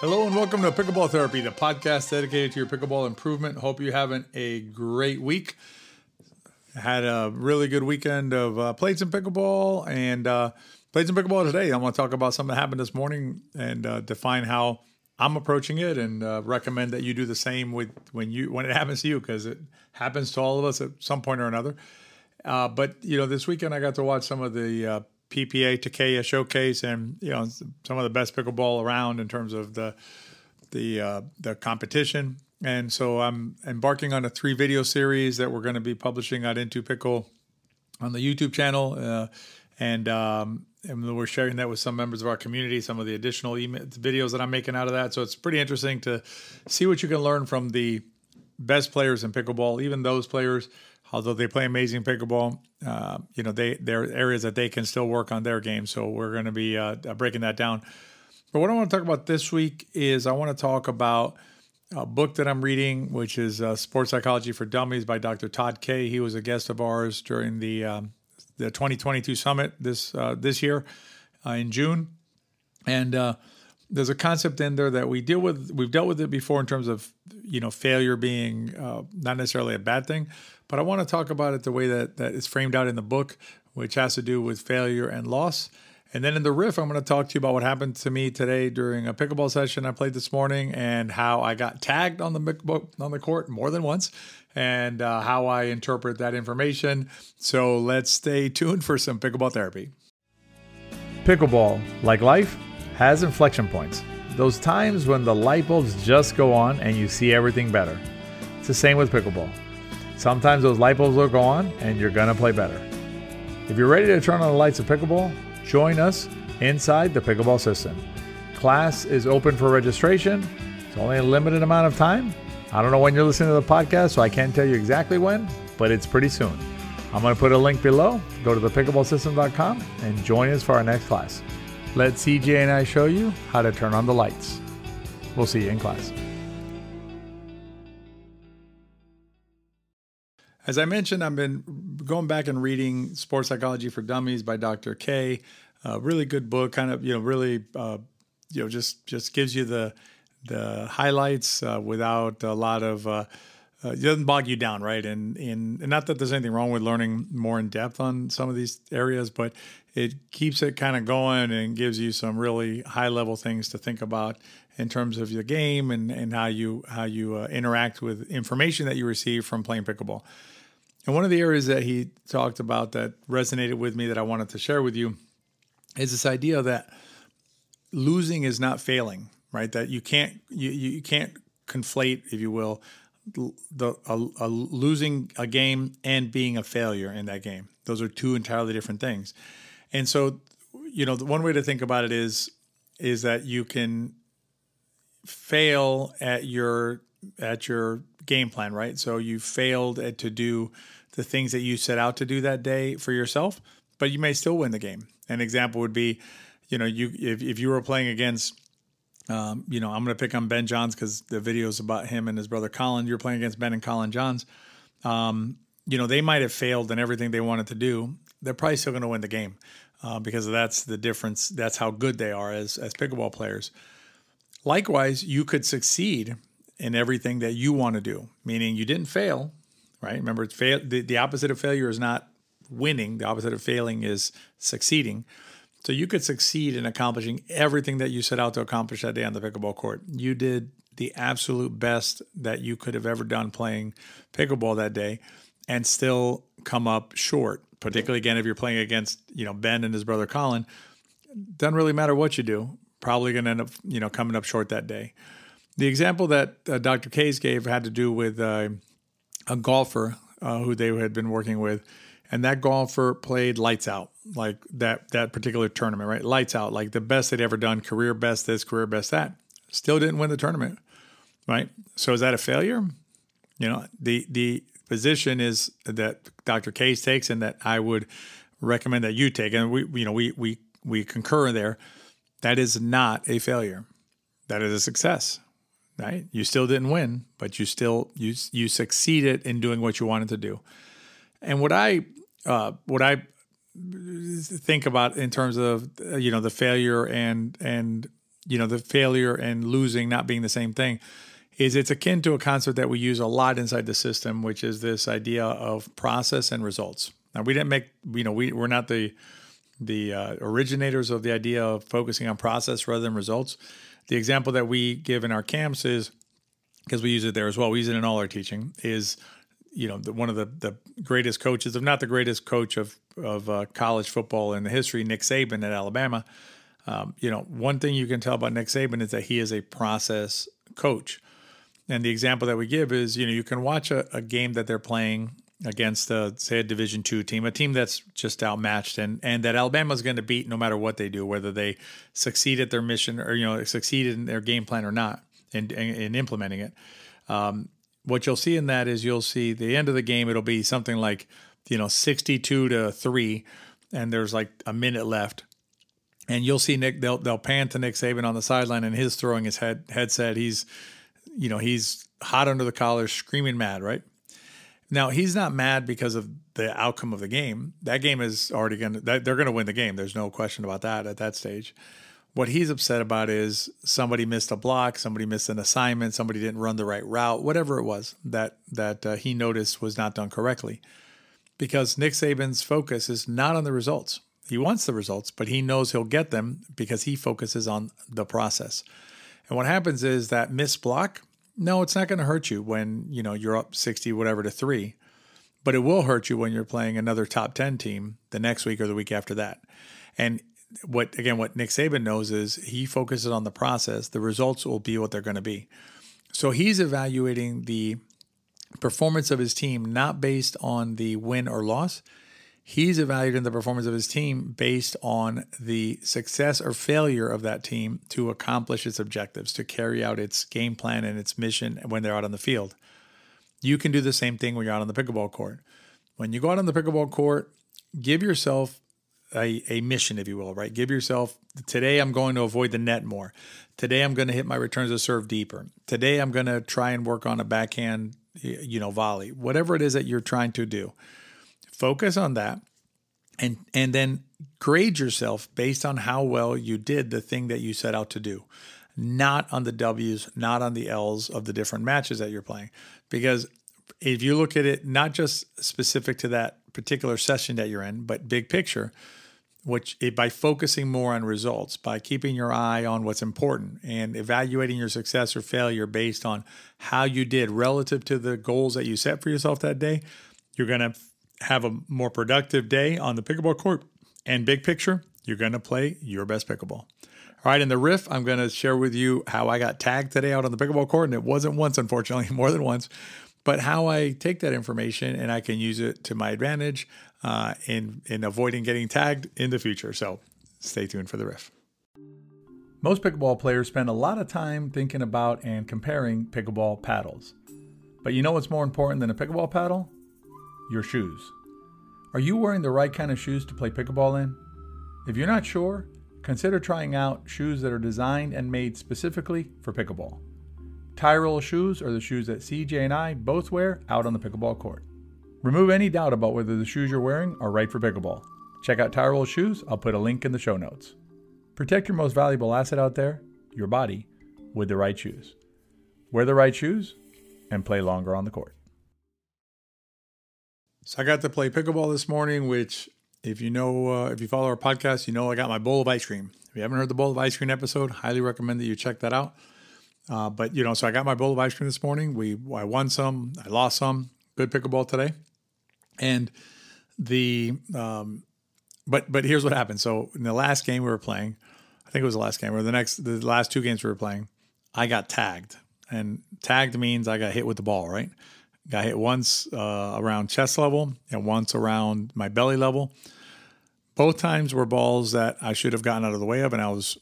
Hello and welcome to Pickleball Therapy, the podcast dedicated to your pickleball improvement. Hope you're having a great week. Had a really good weekend of uh, played some pickleball and uh, played some pickleball today. I'm going to talk about something that happened this morning and uh, define how I'm approaching it, and uh, recommend that you do the same with when you when it happens to you because it happens to all of us at some point or another. Uh, but you know, this weekend I got to watch some of the uh, PPA Takaya showcase, and you know some of the best pickleball around in terms of the the uh, the competition. And so I'm embarking on a three video series that we're going to be publishing at In2Pickle on the YouTube channel, uh, and um, and we're sharing that with some members of our community. Some of the additional email, videos that I'm making out of that. So it's pretty interesting to see what you can learn from the best players in pickleball, even those players although they play amazing pickleball, uh, you know, they there are areas that they can still work on their game. So we're going to be uh, breaking that down. But what I want to talk about this week is I want to talk about a book that I'm reading, which is uh, Sports Psychology for Dummies by Dr. Todd Kays. He was a guest of ours during the um, the 2022 summit this uh, this year uh, in June, and uh, there's a concept in there that we deal with. We've dealt with it before in terms of you know failure being uh, not necessarily a bad thing, but I want to talk about it the way that that is framed out in the book, which has to do with failure and loss. And then in the riff, I'm going to talk to you about what happened to me today during a pickleball session I played this morning, and how I got tagged on the on the court more than once, and uh, how I interpret that information. So let's stay tuned for some pickleball therapy. Pickleball, like life has inflection points. Those times when the light bulbs just go on and you see everything better. It's the same with pickleball. Sometimes those light bulbs will go on and you're going to play better. If you're ready to turn on the lights of pickleball, join us inside the pickleball system. Class is open for registration. It's only a limited amount of time. I don't know when you're listening to the podcast, so I can't tell you exactly when, but it's pretty soon. I'm going to put a link below. Go to thepickleballsystem.com and join us for our next class. Let CJ and I show you how to turn on the lights. We'll see you in class. As I mentioned, I've been going back and reading Sports Psychology for Dummies by Dr. Kays A really good book, kind of you know really uh, you know just just gives you the the highlights uh, without a lot of uh, uh, it doesn't bog you down, right? And, and and not that there's anything wrong with learning more in depth on some of these areas, but it keeps it kind of going and gives you some really high level things to think about in terms of your game and, and how you how you uh, interact with information that you receive from playing pickleball. And one of the areas that he talked about that resonated with me that I wanted to share with you is this idea that losing is not failing, right? That you can't you you can't conflate, if you will, the a, a losing a game and being a failure in that game. Those are two entirely different things. And so, you know, the one way to think about it is is that you can fail at your at your game plan, right? So you failed at to do the things that you set out to do that day for yourself, but you may still win the game. An example would be, you know, you if, if you were playing against um, you know, I'm going to pick on Ben Johns because the video is about him and his brother Collin. You're playing against Ben and Collin Johns. Um, you know, they might have failed in everything they wanted to do. They're probably still going to win the game uh, because that's the difference. That's how good they are as as pickleball players. Likewise, you could succeed in everything that you want to do, meaning you didn't fail, right? Remember, fail. The, the opposite of failure is not winning. The opposite of failing is succeeding. So you could succeed in accomplishing everything that you set out to accomplish that day on the pickleball court. You did the absolute best that you could have ever done playing pickleball that day and still come up short. Particularly again if you're playing against, you know, Ben and his brother Collin, doesn't really matter what you do. Probably going to end up, you know, coming up short that day. The example that uh, Dr. Kays gave had to do with uh, a golfer uh, who they had been working with and that golfer played lights out like that that particular tournament right lights out like the best they'd ever done career best this career best that still didn't win the tournament right so is that a failure you know the the position is that dr kays takes and that i would recommend that you take. And we you know we we we concur there. That is not a failure. That is a success right? You still didn't win but you still you you succeeded in doing what you wanted to do. And what I uh, what I think about in terms of you know the failure and and you know, the failure and losing not being the same thing is it's akin to a concept that we use a lot inside the system, which is this idea of process and results. Now, we didn't make, you know, we, we're not the, the uh, originators of the idea of focusing on process rather than results. The example that we give in our camps is because we use it there as well. We use it in all our teaching. Is you know the, one of the the greatest coaches, if not the greatest coach of of uh, college football in the history, Nick Saban at Alabama. Um, you know, one thing you can tell about Nick Saban is that he is a process coach. And the example that we give is, you know, you can watch a, a game that they're playing against, a, say, a Division two team, a team that's just outmatched, and and that Alabama's going to beat no matter what they do, whether they succeed at their mission or you know succeed in their game plan or not, in in, in implementing it. Um, what you'll see in that is you'll see the end of the game. It'll be something like you know sixty-two to three, and there's like a minute left, and you'll see Nick. They'll they'll pan to Nick Saban on the sideline, and his throwing his head headset. He's you know he's hot under the collar, screaming mad, right? Now he's not mad because of the outcome of the game. That game is already going to they're going to win the game. There's no question about that at that stage. What he's upset about is somebody missed a block, somebody missed an assignment, somebody didn't run the right route, whatever it was that that uh, he noticed was not done correctly. Because Nick Saban's focus is not on the results. He wants the results, but he knows he'll get them because he focuses on the process. And what happens is that missed block no, it's not going to hurt you when, you know, you're up 60 whatever to 3. But it will hurt you when you're playing another top 10 team the next week or the week after that. And what again what Nick Saban knows is he focuses on the process. The results will be what they're going to be. So he's evaluating the performance of his team not based on the win or loss he's evaluating the performance of his team based on the success or failure of that team to accomplish its objectives, to carry out its game plan and its mission when they're out on the field. You can do the same thing when you're out on the pickleball court. When you go out on the pickleball court, give yourself a, a mission, if you will, right? Give yourself today I'm going to avoid the net more. Today I'm going to hit my returns to serve deeper. Today I'm going to try and work on a backhand, you know, volley. Whatever it is that you're trying to do focus on that and and then grade yourself based on how well you did the thing that you set out to do not on the w's not on the l's of the different matches that you're playing. Because if you look at it not just specific to that particular session that you're in but big picture which it, by focusing more on results by keeping your eye on what's important and evaluating your success or failure based on how you did relative to the goals that you set for yourself that day you're going to have a more productive day on the pickleball court. And big picture, you're going to play your best pickleball. All right, in the riff, I'm going to share with you how I got tagged today out on the pickleball court. And it wasn't once, unfortunately, more than once, but how I take that information and I can use it to my advantage uh, in, in avoiding getting tagged in the future. So stay tuned for the riff. Most pickleball players spend a lot of time thinking about and comparing pickleball paddles. But you know what's more important than a pickleball paddle? Your shoes. Are you wearing the right kind of shoes to play pickleball in? If you're not sure, consider trying out shoes that are designed and made specifically for pickleball. Tyrol shoes are the shoes that CJ and I both wear out on the pickleball court. Remove any doubt about whether the shoes you're wearing are right for pickleball. Check out Tyrol shoes, I'll put a link in the show notes. Protect your most valuable asset out there, your body, with the right shoes. Wear the right shoes and play longer on the court. So I got to play pickleball this morning, which, if you know, uh, if you follow our podcast, you know I got my bowl of ice cream. If you haven't heard the bowl of ice cream episode, highly recommend that you check that out. Uh, but you know, so I got my bowl of ice cream this morning. We I won some, I lost some. Good pickleball today, and the um, but but here's what happened. So in the last game we were playing, I think it was the last game or the next the last two games we were playing, I got tagged, and tagged means I got hit with the ball, right? Got hit once uh, around chest level and once around my belly level. Both times were balls that I should have gotten out of the way of, and I was,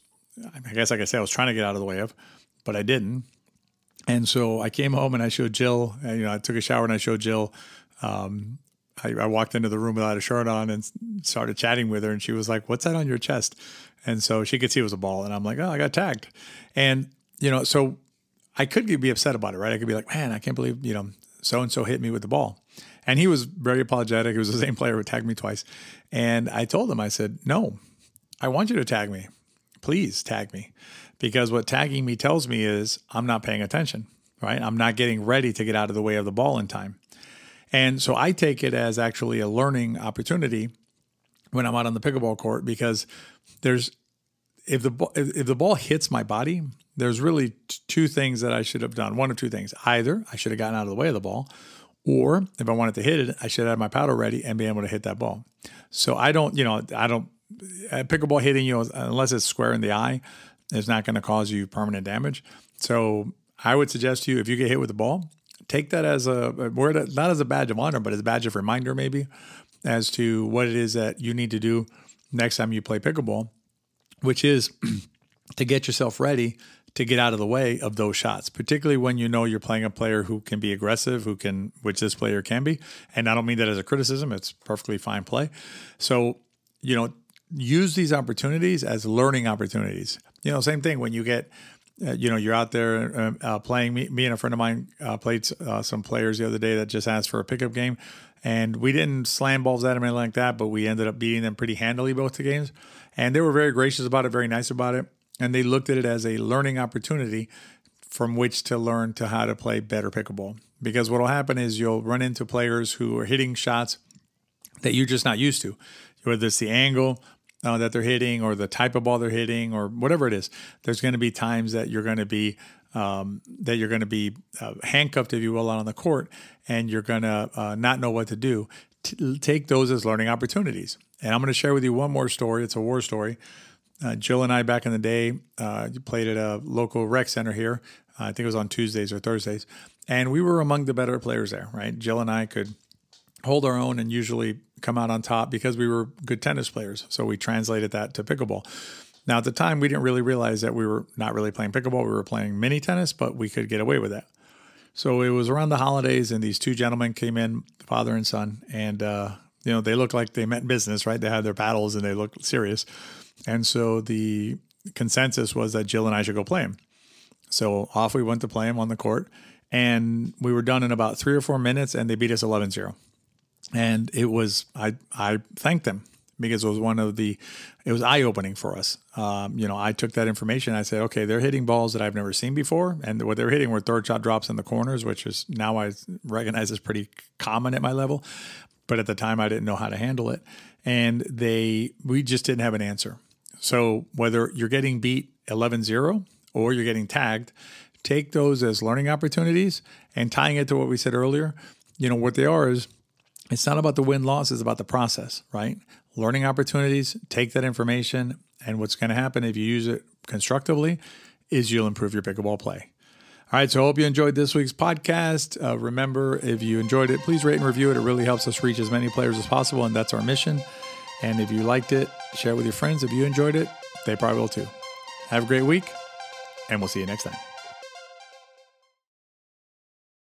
I guess, like I said, I was trying to get out of the way of, but I didn't. And so I came home and I showed Jill. And, you know, I took a shower and I showed Jill. Um, I, I, walked into the room without a shirt on and started chatting with her, and she was like, "What's that on your chest?" And so she could see it was a ball, and I'm like, "Oh, I got tagged." And you know, so I could be upset about it, right? I could be like, "Man, I can't believe you know so and so hit me with the ball. And he was very apologetic. He was the same player who tagged me twice. And I told him, I said, no, I want you to tag me. please tag me. Because what tagging me tells me is I'm not paying attention, right? I'm not getting ready to get out of the way of the ball in time. And so I take it as actually a learning opportunity when I'm out on the pickleball court because there's if the if the ball hits my body, there's really two things that I should have done. One of two things: either I should have gotten out of the way of the ball, or if I wanted to hit it, I should have my paddle ready and be able to hit that ball. So I don't, you know, I don't pickleball hitting you unless it's square in the eye is not going to cause you permanent damage. So I would suggest to you if you get hit with the ball, take that as a word, not as a badge of honor, but as a badge of reminder, maybe as to what it is that you need to do next time you play pickleball, which is to get yourself ready to get out of the way of those shots, particularly when you know you're playing a player who can be aggressive, who can, which this player can be. And I don't mean that as a criticism, it's perfectly fine play. So, you know, use these opportunities as learning opportunities. You know, same thing when you get, uh, you know, you're out there uh, uh, playing. Me, me and a friend of mine uh, played uh, some players the other day that just asked for a pickup game, and we didn't slam balls at them or anything like that, but we ended up beating them pretty handily both the games, and they were very gracious about it, very nice about it, and they looked at it as a learning opportunity from which to learn to how to play better pickleball. Because what will happen is you'll run into players who are hitting shots that you're just not used to, whether it's the angle uh, that they're hitting or the type of ball they're hitting or whatever it is. There's going to be times that you're going to be um, that you're going to be uh, handcuffed, if you will, out on the court, and you're going to uh, not know what to do. T- take those as learning opportunities. And I'm going to share with you one more story. It's a war story. Uh, Jill and I, back in the day, uh, played at a local rec center here. I think it was on Tuesdays or Thursdays, and we were among the better players there. Right, Jill and I could hold our own and usually come out on top because we were good tennis players. So we translated that to pickleball. Now, at the time, we didn't really realize that we were not really playing pickleball. We were playing mini tennis, but we could get away with that. So it was around the holidays, and these two gentlemen came in, father and son, and uh, you know they looked like they meant business, right? They had their paddles and they looked serious, and so the consensus was that Jill and I should go play him. So off we went to play him on the court, and we were done in about three or four minutes, and they beat us 11-0 and it was I I thanked them because it was one of the it was eye opening for us. Um, you know, I took that information. I said, okay, they're hitting balls that I've never seen before, and what they're hitting were third shot drops in the corners, which is now I recognize is pretty common at my level. But at the time, I didn't know how to handle it, and they we just didn't have an answer. So whether you're getting beat 11-0 or you're getting tagged, take those as learning opportunities and tying it to what we said earlier. You know what they are is it's not about the win loss, it's about the process, right? Learning opportunities, take that information, and what's going to happen if you use it constructively is you'll improve your pickleball play. All right, so I hope you enjoyed this week's podcast. Uh, remember, if you enjoyed it, please rate and review it. It really helps us reach as many players as possible, and that's our mission. And if you liked it, share it with your friends. If you enjoyed it, they probably will too. Have a great week, and we'll see you next time.